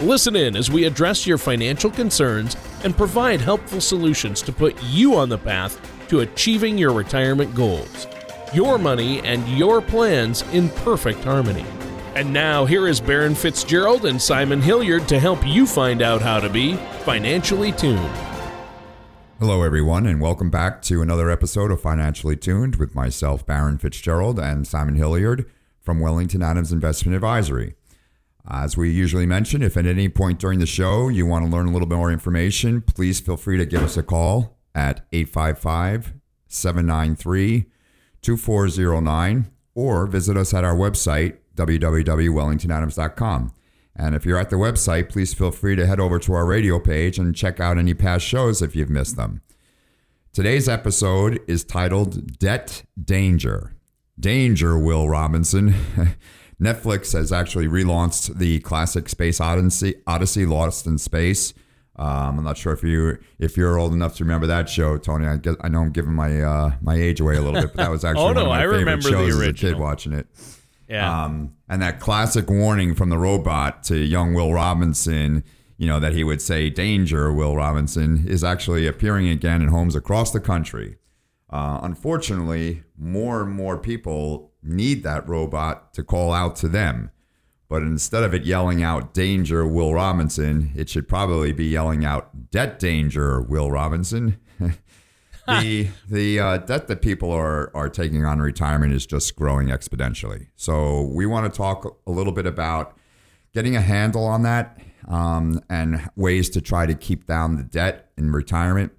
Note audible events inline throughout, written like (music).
Listen in as we address your financial concerns and provide helpful solutions to put you on the path to achieving your retirement goals. Your money and your plans in perfect harmony. And now, here is Baron Fitzgerald and Simon Hilliard to help you find out how to be financially tuned. Hello, everyone, and welcome back to another episode of Financially Tuned with myself, Baron Fitzgerald, and Simon Hilliard from Wellington Adams Investment Advisory. As we usually mention, if at any point during the show you want to learn a little bit more information, please feel free to give us a call at 855 793 2409 or visit us at our website, www.wellingtonadams.com. And if you're at the website, please feel free to head over to our radio page and check out any past shows if you've missed them. Today's episode is titled Debt Danger. Danger, Will Robinson. (laughs) Netflix has actually relaunched the classic Space Odyssey, Odyssey Lost in Space. Um, I'm not sure if you if you're old enough to remember that show, Tony. I, guess, I know I'm giving my uh, my age away a little bit, but that was (laughs) actually oh, one no, of my I favorite remember shows as a kid watching it. Yeah. Um, and that classic warning from the robot to young Will Robinson, you know, that he would say, Danger, Will Robinson, is actually appearing again in homes across the country. Uh, unfortunately, more and more people need that robot to call out to them. But instead of it yelling out, Danger, Will Robinson, it should probably be yelling out, Debt Danger, Will Robinson. (laughs) the (laughs) the uh, debt that people are are taking on retirement is just growing exponentially. So we want to talk a little bit about getting a handle on that um, and ways to try to keep down the debt in retirement.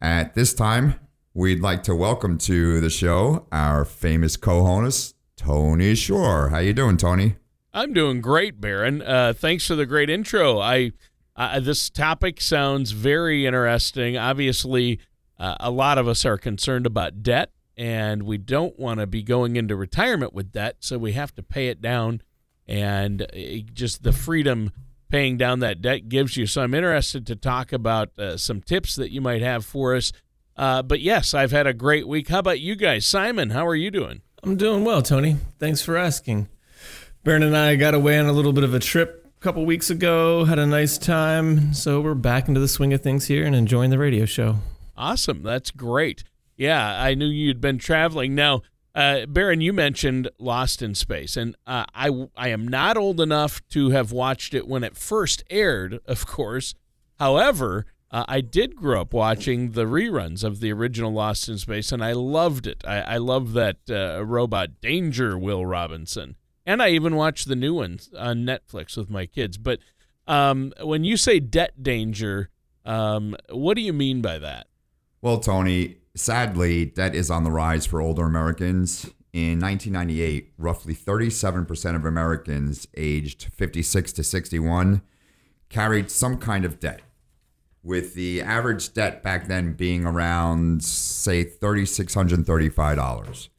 At this time, we'd like to welcome to the show our famous co-host Tony Shore. How you doing, Tony? I'm doing great, Baron. Uh, thanks for the great intro. I uh, this topic sounds very interesting. Obviously, uh, a lot of us are concerned about debt, and we don't want to be going into retirement with debt, so we have to pay it down. And uh, just the freedom paying down that debt gives you. So I'm interested to talk about uh, some tips that you might have for us. Uh, but yes, I've had a great week. How about you guys, Simon? How are you doing? I'm doing well, Tony. Thanks for asking. Baron and I got away on a little bit of a trip a couple weeks ago, had a nice time, so we're back into the swing of things here and enjoying the radio show. Awesome. That's great. Yeah, I knew you'd been traveling. Now, uh, Baron, you mentioned Lost in Space, and uh, I, I am not old enough to have watched it when it first aired, of course. However, uh, I did grow up watching the reruns of the original Lost in Space, and I loved it. I, I love that uh, robot Danger, Will Robinson. And I even watched the new ones on Netflix with my kids. But um, when you say debt danger, um, what do you mean by that? Well, Tony, sadly, debt is on the rise for older Americans. In 1998, roughly 37% of Americans aged 56 to 61 carried some kind of debt, with the average debt back then being around, say, $3,635.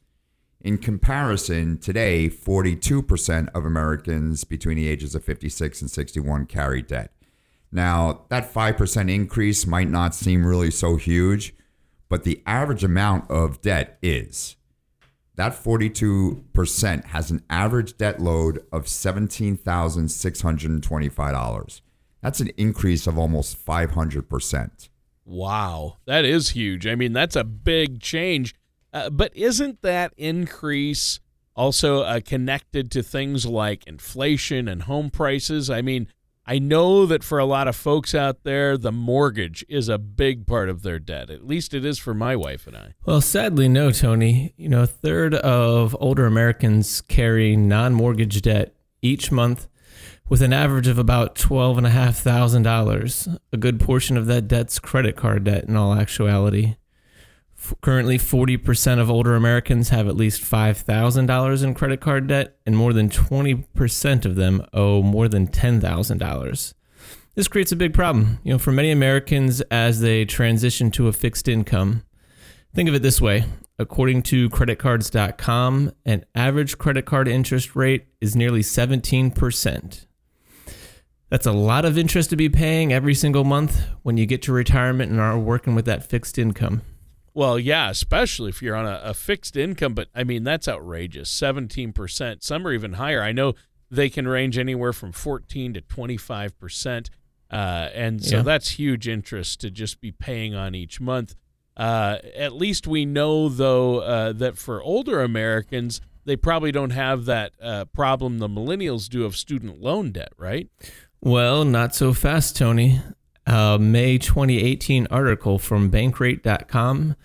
In comparison, today, 42% of Americans between the ages of 56 and 61 carry debt. Now, that 5% increase might not seem really so huge, but the average amount of debt is. That 42% has an average debt load of $17,625. That's an increase of almost 500%. Wow, that is huge. I mean, that's a big change. Uh, but isn't that increase also uh, connected to things like inflation and home prices? I mean, I know that for a lot of folks out there, the mortgage is a big part of their debt. At least it is for my wife and I. Well, sadly, no, Tony. You know, a third of older Americans carry non mortgage debt each month with an average of about $12,500. A good portion of that debt's credit card debt, in all actuality. F- Currently, 40% of older Americans have at least $5,000 in credit card debt, and more than 20% of them owe more than $10,000. This creates a big problem, you know, for many Americans as they transition to a fixed income. Think of it this way. According to creditcards.com, an average credit card interest rate is nearly 17%. That's a lot of interest to be paying every single month when you get to retirement and are working with that fixed income. Well, yeah, especially if you're on a, a fixed income, but I mean, that's outrageous 17%. Some are even higher. I know they can range anywhere from 14 to 25%. Uh, and so Yeah. that's huge interest to just be paying on each month. Uh, at least we know, though, uh, that for older Americans, they probably don't have that uh, problem the millennials do of student loan debt, right? Well, not so fast, Tony. A May 2018 article from Bankrate.com.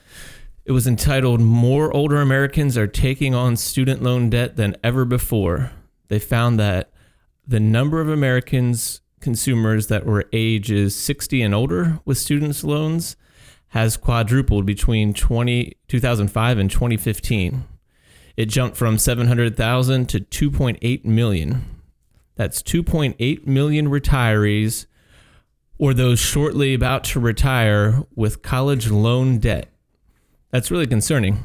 It was entitled More Older Americans Are Taking on Student Loan Debt Than Ever Before. They found that the number of Americans, consumers that were ages 60 and older with student loans has quadrupled between 20, 2005 and 2015. It jumped from 700,000 to 2.8 million. That's 2.8 million retirees or those shortly about to retire with college loan debt. That's really concerning.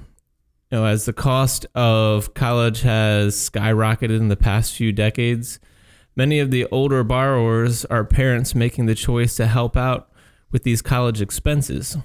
You know, as the cost of college has skyrocketed in the past few decades, many of the older borrowers are parents making the choice to help out with these college expenses.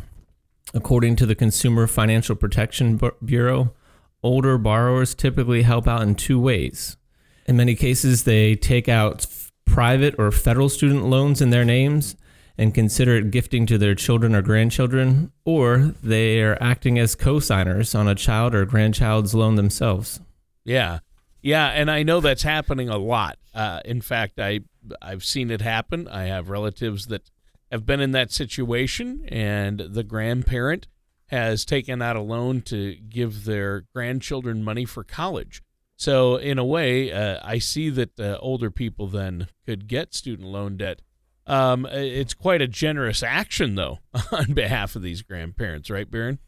According to the Consumer Financial Protection Bureau, older borrowers typically help out in two ways. In many cases, they take out private or federal student loans in their names and consider it gifting to their children or grandchildren, or they are acting as co-signers on a child or grandchild's loan themselves. Yeah, yeah, and I know that's happening a lot. Uh, in fact, I I've seen it happen. I have relatives that have been in that situation, and the grandparent has taken out a loan to give their grandchildren money for college. So, in a way, uh, I see that uh, older people then could get student loan debt. Um, it's quite a generous action, though, (laughs) on behalf of these grandparents, right, Baron?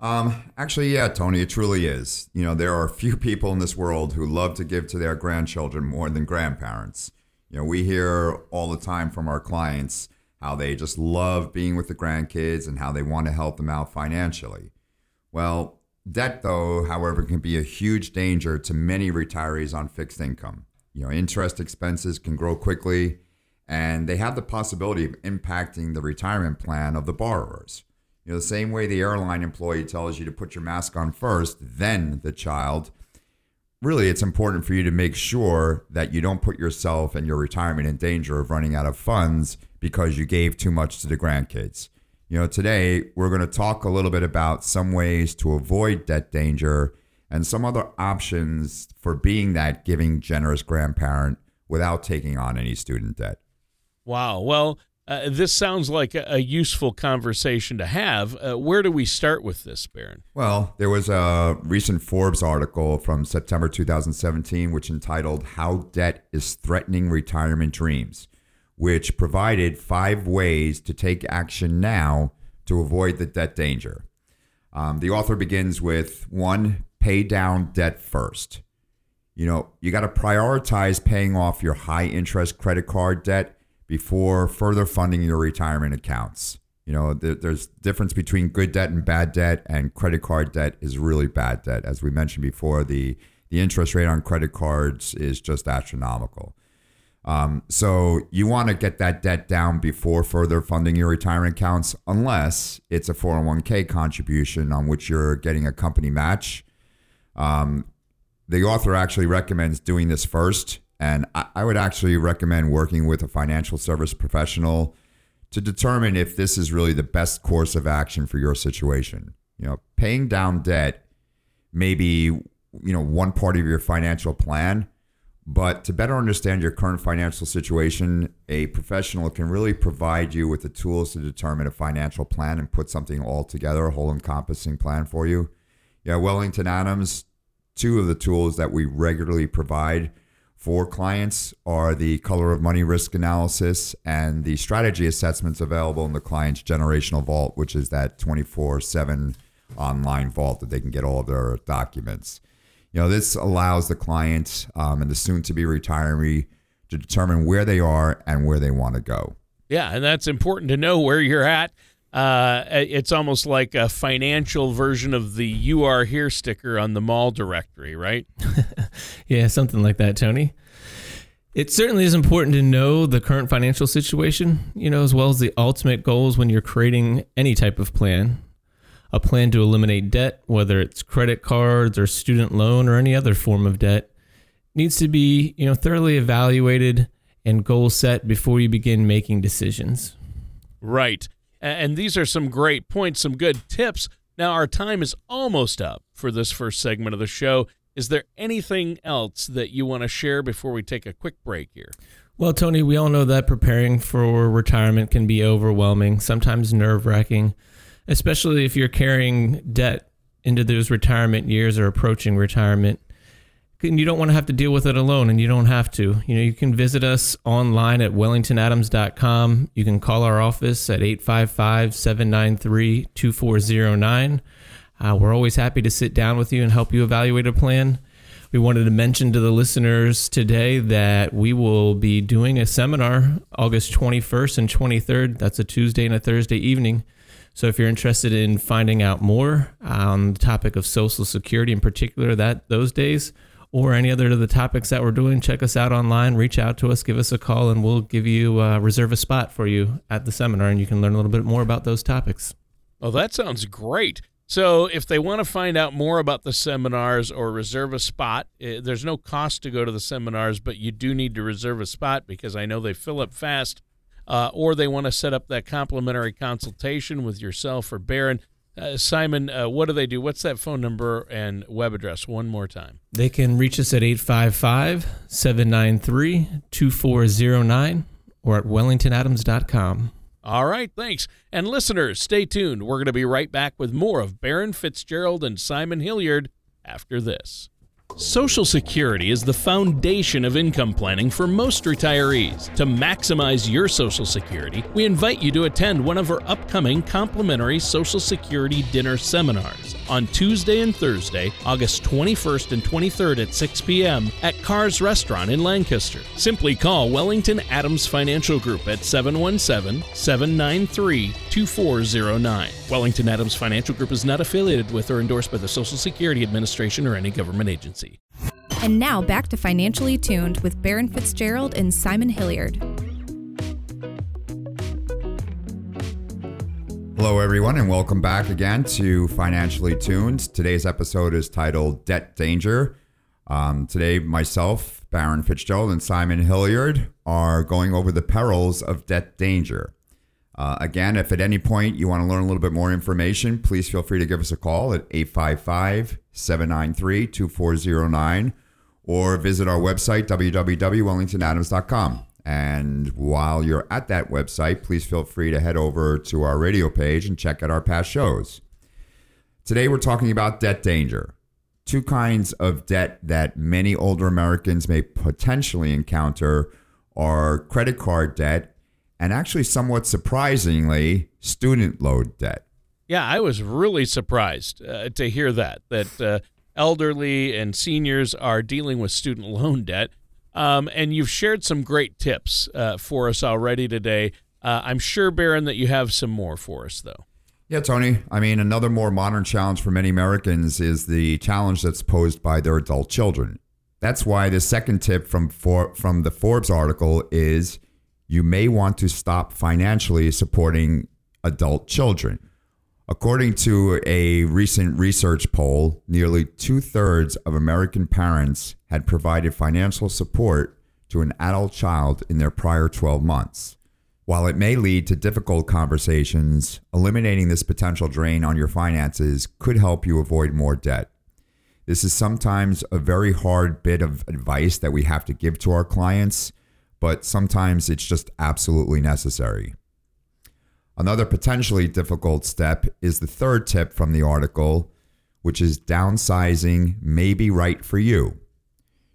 Um, actually, yeah, Tony, it truly is. You know, there are (laughs) few people in this world who love to give to their grandchildren more than grandparents. You know, we hear all the time from our clients how they just love being with the grandkids and how they want to help them out financially. Well, debt, though, however, can be a huge danger to many retirees on fixed income. You know, interest expenses can grow quickly, and they have the possibility of impacting the retirement plan of the borrowers. You know, the same way the airline employee tells you to put your mask on first, then the child. Really, it's important for you to make sure that you don't put yourself and your retirement in danger of running out of funds because you gave too much to the grandkids. You know, today we're going to talk a little bit about some ways to avoid debt danger and some other options for being that giving, generous grandparent without taking on any student debt. Wow. Well, uh, this sounds like a, a useful conversation to have. Uh, where do we start with this, Baron? Well, there was a recent Forbes article from September 2017, which entitled How Debt is Threatening Retirement Dreams, which provided five ways to take action now to avoid the debt danger. Um, the author begins with one, pay down debt first. You know, you got to prioritize paying off your high interest credit card debt before further funding your retirement accounts. You know, there, there's difference between good debt and bad debt, and credit card debt is really bad debt. As we mentioned before, the the interest rate on credit cards is just astronomical. Um, so you want to get that debt down before further funding your retirement accounts, unless it's a 401k contribution on which you're getting a company match. Um, the author actually recommends doing this first, and I, I would actually recommend working with a financial service professional to determine if this is really the best course of action for your situation. You know, paying down debt may be, you know, one part of your financial plan, but to better understand your current financial situation, a professional can really provide you with the tools to determine a financial plan and put something all together, a whole encompassing plan for you. Yeah, Wellington Adams, two of the tools that we regularly provide for clients are the color of money risk analysis and the strategy assessments available in the client's generational vault, which is that 24 7 online vault that they can get all of their documents. You know, this allows the client um, and the soon to be retiree to determine where they are and where they want to go. Yeah, and that's important to know where you're at. Uh, it's almost like a financial version of the "You Are Here" sticker on the mall directory, right? (laughs) yeah, something like that, Tony. It certainly is important to know the current financial situation, you know, as well as the ultimate goals when you're creating any type of plan. A plan to eliminate debt, whether it's credit cards or student loan or any other form of debt, needs to be, you know, thoroughly evaluated and goal set before you begin making decisions. Right. And these are some great points, some good tips. Now, our time is almost up for this first segment of the show. Is there anything else that you want to share before we take a quick break here? Well, Tony, we all know that preparing for retirement can be overwhelming, sometimes nerve wracking, especially if you're carrying debt into those retirement years or approaching retirement. And you don't want to have to deal with it alone, and you don't have to. You know, you can visit us online at wellingtonadams.com. You can call our office at 855 793 2409 uh, we're always happy to sit down with you and help you evaluate a plan. We wanted to mention to the listeners today that we will be doing a seminar August 21st and 23rd. That's a Tuesday and a Thursday evening. So if you're interested in finding out more on the topic of Social Security in particular, that those days, or any other of the topics that we're doing, check us out online, reach out to us, give us a call, and we'll give you uh, reserve a spot for you at the seminar, and you can learn a little bit more about those topics. Well, that sounds great. So, if they want to find out more about the seminars or reserve a spot, eh, there's no cost to go to the seminars, but you do need to reserve a spot because I know they fill up fast. Uh, or they want to set up that complimentary consultation with yourself or Baron. Uh, Simon, uh, what do they do? What's that phone number and web address? One more time. They can reach us at 855 793 2409 or at wellingtonadams.com. All right, thanks. And listeners, stay tuned. We're going to be right back with more of Baron Fitzgerald and Simon Hilliard after this. Social Security is the foundation of income planning for most retirees. To maximize your Social Security, we invite you to attend one of our upcoming complimentary Social Security dinner seminars on Tuesday and Thursday, August 21st and 23rd at 6 p.m. at Carr's Restaurant in Lancaster. Simply call Wellington Adams Financial Group at 717 793 2409. Wellington Adams Financial Group is not affiliated with or endorsed by the Social Security Administration or any government agency. And now back to Financially Tuned with Baron Fitzgerald and Simon Hilliard. Hello, everyone, and welcome back again to Financially Tuned. Today's episode is titled Debt Danger. Um, today, myself, Baron Fitzgerald, and Simon Hilliard are going over the perils of debt danger. Uh, again, if at any point you want to learn a little bit more information, please feel free to give us a call at 855 793 2409 or visit our website, www.wellingtonadams.com. And while you're at that website, please feel free to head over to our radio page and check out our past shows. Today, we're talking about debt danger. Two kinds of debt that many older Americans may potentially encounter are credit card debt and actually, somewhat surprisingly, student loan debt. Yeah, I was really surprised uh, to hear that, that uh, elderly and seniors are dealing with student loan debt. Um, and you've shared some great tips uh, for us already today. Uh, I'm sure, Baron, that you have some more for us, though. Yeah, Tony. I mean, another more modern challenge for many Americans is the challenge that's posed by their adult children. That's why the second tip from for, from the Forbes article is you may want to stop financially supporting adult children. According to a recent research poll, nearly two thirds of American parents had provided financial support to an adult child in their prior 12 months. While it may lead to difficult conversations, eliminating this potential drain on your finances could help you avoid more debt. This is sometimes a very hard bit of advice that we have to give to our clients, but sometimes it's just absolutely necessary. Another potentially difficult step is the third tip from the article, which is downsizing may be right for you.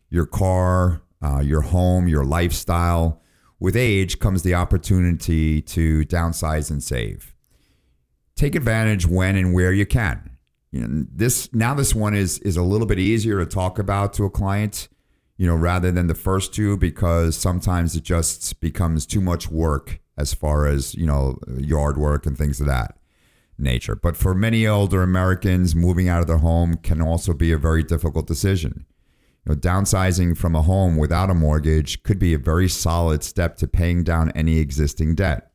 Your car, uh, your home, your lifestyle. With age comes the opportunity to downsize and save. Take advantage when and where you can. This now this one is is a little bit easier to talk about to a client, you know, rather than the first two because sometimes it just becomes too much work as far as, you know, yard work and things of that nature. But for many older Americans, moving out of their home can also be a very difficult decision. You know, downsizing from a home without a mortgage could be a very solid step to paying down any existing debt.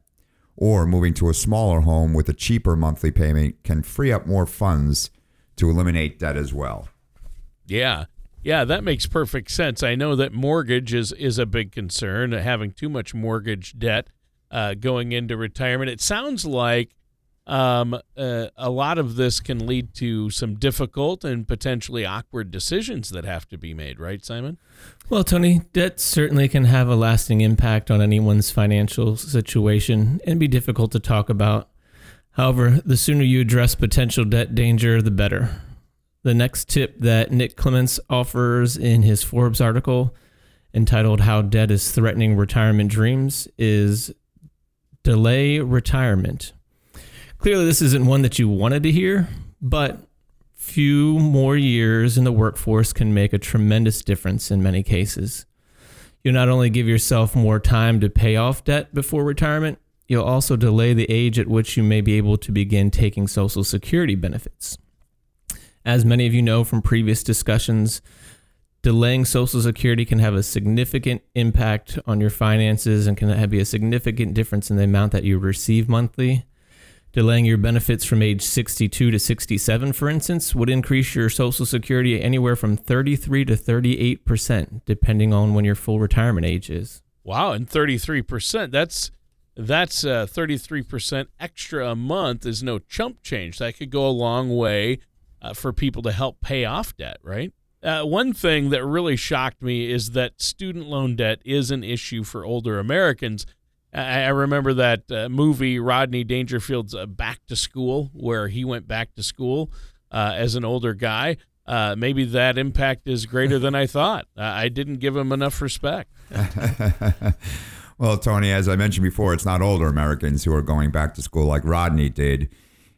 Or moving to a smaller home with a cheaper monthly payment can free up more funds to eliminate debt as well. Yeah. Yeah, that makes perfect sense. I know that mortgage is, is a big concern, having too much mortgage debt uh, going into retirement. It sounds like um, uh, a lot of this can lead to some difficult and potentially awkward decisions that have to be made, right, Simon? Well, Tony, debt certainly can have a lasting impact on anyone's financial situation and be difficult to talk about. However, the sooner you address potential debt danger, the better. The next tip that Nick Clements offers in his Forbes article entitled How Debt is Threatening Retirement Dreams is delay retirement. Clearly, this isn't one that you wanted to hear, but few more years in the workforce can make a tremendous difference in many cases. You'll not only give yourself more time to pay off debt before retirement, you'll also delay the age at which you may be able to begin taking Social Security benefits. As many of you know from previous discussions, delaying Social Security can have a significant impact on your finances and can be a significant difference in the amount that you receive monthly. Delaying your benefits from age 62 to 67, for instance, would increase your Social Security anywhere from 33 to 38 percent, depending on when your full retirement age is. Wow, and 33 percent. That's that's uh, 33 percent extra a month is no chump change. That could go a long way uh, for people to help pay off debt, right? Uh, one thing that really shocked me is that student loan debt is an issue for older Americans I, I remember that uh, movie Rodney Dangerfield's uh, Back to School, where he went back to school uh, as an older guy. Uh, maybe that impact is greater than I thought. Uh, I didn't give him enough respect. (laughs) well, Tony, as I mentioned before, it's not older Americans who are going back to school like Rodney did.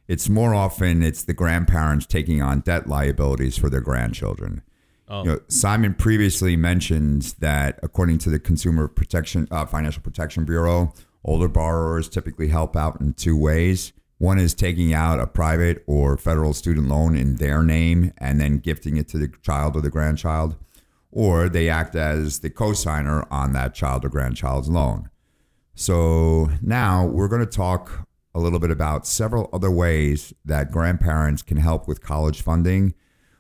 It's more often it's the grandparents taking on debt liabilities for their grandchildren. Oh. You know, Simon previously mentioned that according to the Consumer Protection uh, Financial Protection Bureau, older borrowers typically help out in two ways. One is taking out a private or federal student loan in their name and then gifting it to the child or the grandchild, or they act as the cosigner on that child or grandchild's loan. So now we're going to talk a little bit about several other ways that grandparents can help with college funding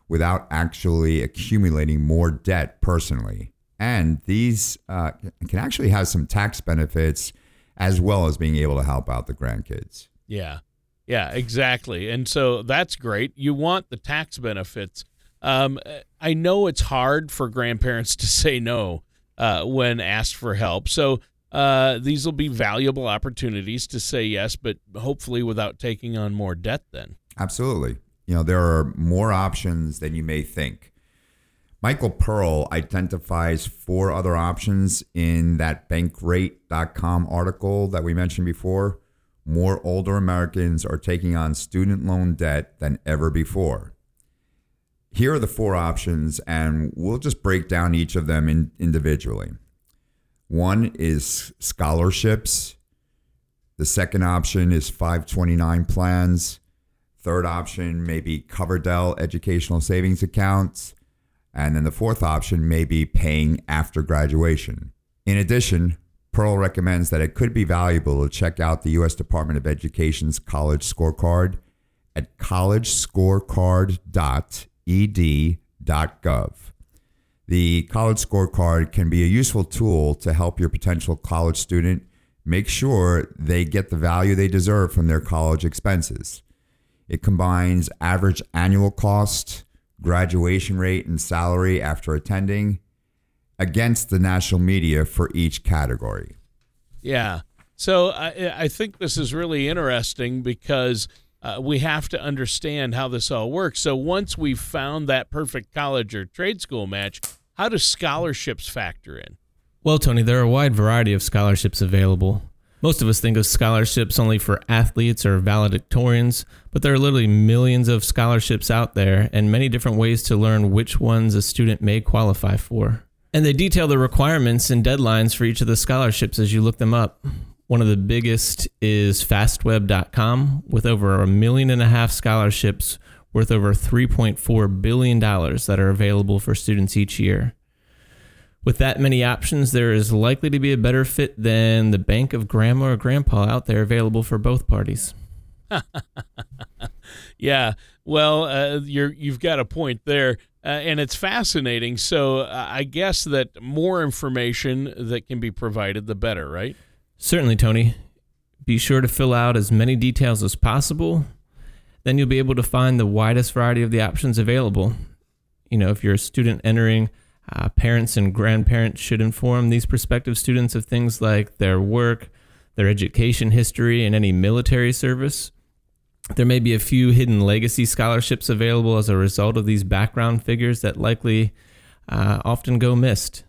without actually accumulating more debt personally. And these uh, can actually have some tax benefits as well as being able to help out the grandkids. Yeah. Yeah, exactly. And so that's great. You want the tax benefits. Um, I know it's hard for grandparents to (laughs) say no uh, when asked for help. So uh, these will be valuable opportunities to say yes, but hopefully without taking on more debt then. Absolutely. You know, there are more options than you may think. Michael Pearl identifies four other options in that bankrate.com article that we mentioned before. More older Americans are taking on student loan debt than ever before. Here are the four options, and we'll just break down each of them in, individually. One is scholarships. The second option is 529 plans. Third option may be Coverdell educational savings accounts. And then the fourth option may be paying after graduation. In addition, Pearl recommends that it could be valuable to check out the U.S. Department of Education's college scorecard at collegescorecard.ed.gov. The college scorecard can be a useful tool to help your potential college student make sure they get the value they deserve from their college expenses. It combines average annual cost, graduation rate, and salary after attending against the national media for each category. Yeah. So I, I think this is really interesting because uh, we have to understand how this all works. So once we've found that perfect college or trade school match, how do scholarships factor in? Well, Tony, there are a wide variety of scholarships available. Most of us think of scholarships only for athletes or valedictorians, but there are literally millions of scholarships out there and many different ways to learn which ones a student may qualify for. And they detail the requirements and deadlines for each of the scholarships as you look them up. One of the biggest is fastweb.com with over a million and a half scholarships worth over $3.4 billion that are available for students each year. With that many options, there is likely to be a better fit than the bank of grandma or grandpa out there available for both parties. (laughs) yeah, well, uh, you're you've got a point there, uh, and it's fascinating. So uh, I guess that more information that can be provided, the better, right? Certainly, Tony. Be sure to fill out as many details as possible. Then you'll be able to find the widest variety of the options available. You know, if you're a student entering uh, parents and grandparents should inform these prospective students of things like their work, their education history, and any military service. There may be a few hidden legacy scholarships available as a result of these background figures that likely uh, often go missed.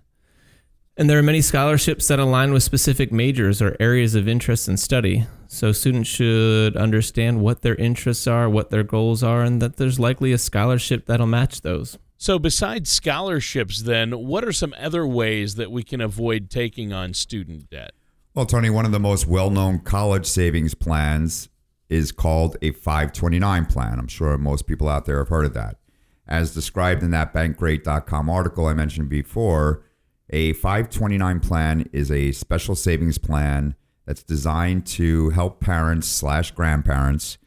And there are many scholarships that align with specific majors or areas of interest and study. So students should understand what their interests are, what their goals are, and that there's likely a scholarship that'll match those. So, besides scholarships, then, what are some other ways that we can avoid taking on student debt? Well, Tony, one of the most well known college savings plans is called a 529 plan. I'm sure most people out there have heard of that. As described in that bankrate.com article I mentioned before, a 529 plan is a special savings plan that's designed to help parents slash grandparents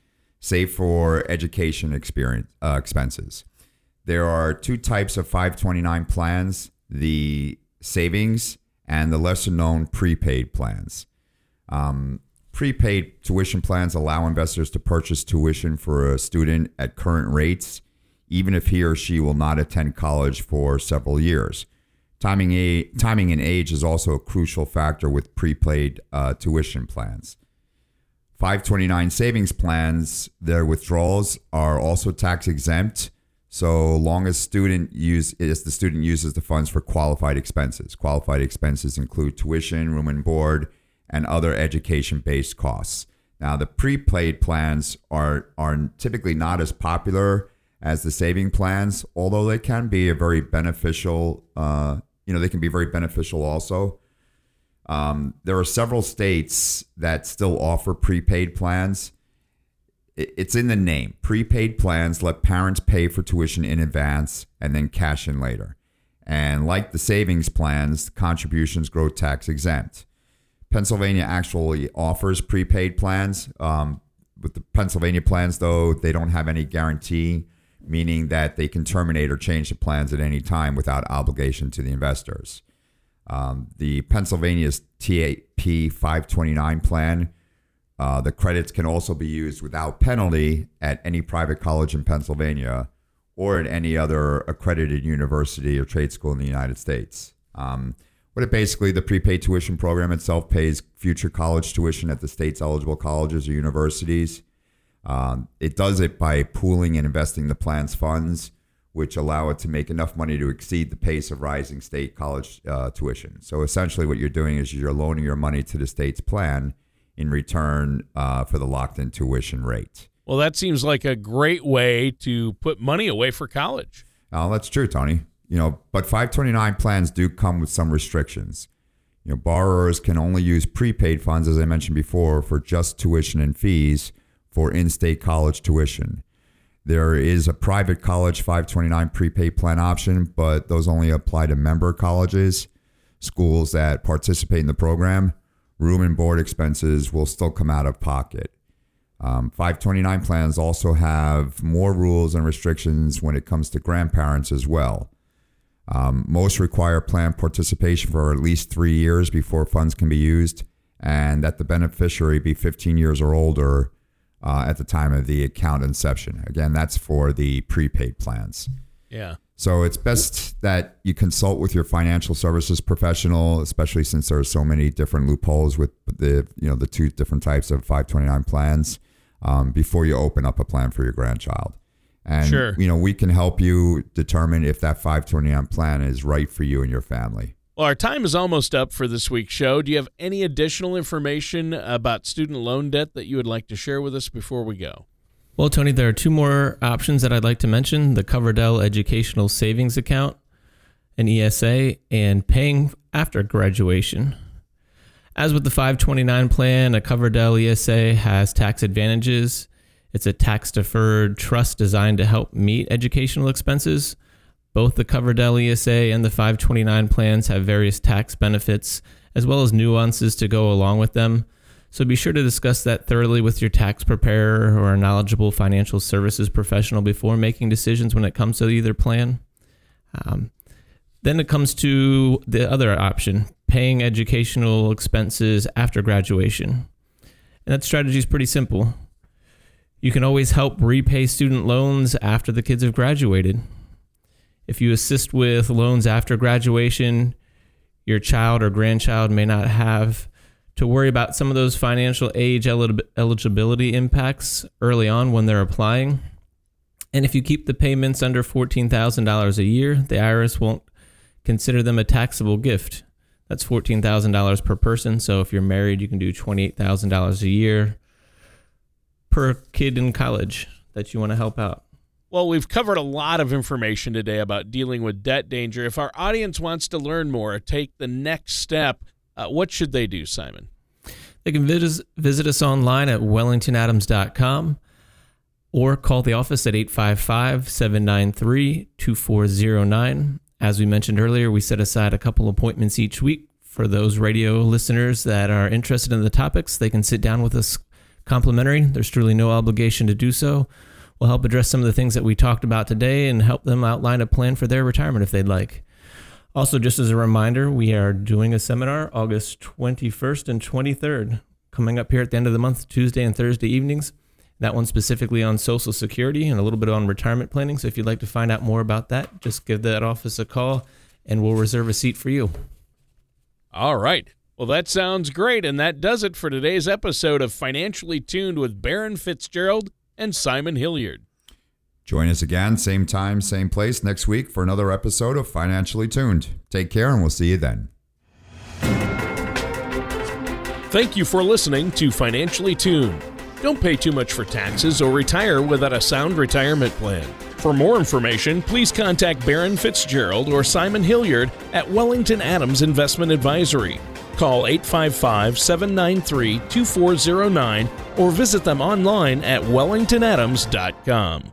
save for education experience uh, expenses. There are two types of 529 plans the savings and the lesser known prepaid plans. Um, prepaid tuition plans allow investors to purchase tuition for a student at current rates, even if he or she will not attend college for several years. Timing, a, timing and age is also a crucial factor with prepaid uh, tuition plans. 529 savings plans, their withdrawals are also tax exempt so long as student use as the student uses the funds for qualified expenses. Qualified expenses include tuition, room and board, and other education-based costs. Now, the prepaid plans are are typically not as popular as the saving plans, although they can be a very beneficial. Uh, you know, they can be very beneficial also. Um, there are several states that still offer prepaid plans it's in the name. Prepaid plans let parents pay for tuition in advance and then cash in later. And like the savings plans, contributions grow tax exempt. Pennsylvania actually offers prepaid plans. Um, with the Pennsylvania plans, though, they don't have any guarantee, meaning that they can terminate or change the plans at any time without obligation to the investors. Um, the Pennsylvania's TAP 529 plan uh, the credits can also be used without penalty at any private college in Pennsylvania or at any other accredited university or trade school in the United States. Um, what it basically, the prepaid tuition program itself pays future college tuition at the state's eligible colleges or universities. Um, it does it by pooling and investing the plan's funds, which allow it to make enough money to exceed the pace of rising state college uh, tuition. So essentially, what you're doing is you're loaning your money to the state's plan in return uh, for the locked in tuition rate. Well, that seems like a great way to put money away for college. Oh, that's true, Tony. You know, but 529 plans do come with some restrictions. You know, borrowers can only use prepaid funds, as I mentioned before, for just tuition and fees for in-state college tuition. There is a private college 529 prepaid plan option, but those only apply to member colleges, schools that participate in the program room and board expenses will still come out of pocket. Um, 529 plans also have more rules and restrictions when it comes to grandparents as well. Um, most require plan participation for at least three years before funds can be used, and that the beneficiary be 15 years or older uh, at the time of the account inception. Again, that's for the prepaid plans. Yeah. So it's best that you consult with your financial services professional, especially since there are so many different loopholes with the you know the two different types of 529 plans um, before you open up a plan for your grandchild. And sure. you know we can help you determine if that 529 plan is right for you and your family. Well, our time is almost up for this week's show. Do you have any additional information about student loan debt that you would like to share with us before we go? Well, Tony, there are two more options that I'd like to mention the Coverdell Educational Savings Account, an ESA, and paying after graduation. As with the 529 plan, a Coverdell ESA has tax advantages. It's a tax deferred trust designed to help meet educational expenses. Both the Coverdell ESA and the 529 plans have various tax benefits as well as nuances to go along with them. So be sure to discuss that thoroughly with your tax preparer or a knowledgeable financial services professional before making decisions when it comes to either plan. Um, then it comes to the other option paying educational expenses after graduation. And that strategy is pretty simple. You can always help repay student loans after the kids have graduated. If you assist with loans after graduation, your child or grandchild may not have to worry about some of those financial age eligibility impacts early on when they're applying. And if you keep the payments under $14,000 a year, the IRS won't consider them a taxable gift. That's $14,000 per person. So if you're married, you can do $28,000 a year per kid in college that you want to help out. Well, we've covered a lot of information today about dealing with debt danger. If our audience wants to learn more, take the next step, uh, what should they do, Simon? They can visit, visit us online at wellingtonadams.com or call the office at 855 793 2409. As we mentioned earlier, we set aside a couple appointments each week for those radio listeners that are interested in the topics. They can sit down with us complimentary. There's truly no obligation to do so. We'll help address some of the things that we talked about today and help them outline a plan for their retirement if they'd like. Also, just as a reminder, we are doing a seminar August 21st and 23rd coming up here at the end of the month, Tuesday and Thursday evenings. That one specifically on Social Security and a little bit on retirement planning. So if you'd like to find out more about that, just give that office a call and we'll reserve a seat for you. All right. Well, that sounds great. And that does it for today's episode of Financially Tuned with Baron Fitzgerald and Simon Hilliard. Join us again, same time, same place next week for another episode of Financially Tuned. Take care, and we'll see you then. Thank you for listening to Financially Tuned. Don't pay too much for taxes or retire without a sound retirement plan. For more information, please contact Baron Fitzgerald or Simon Hilliard at Wellington Adams Investment Advisory. Call 855 793 2409 or visit them online at wellingtonadams.com.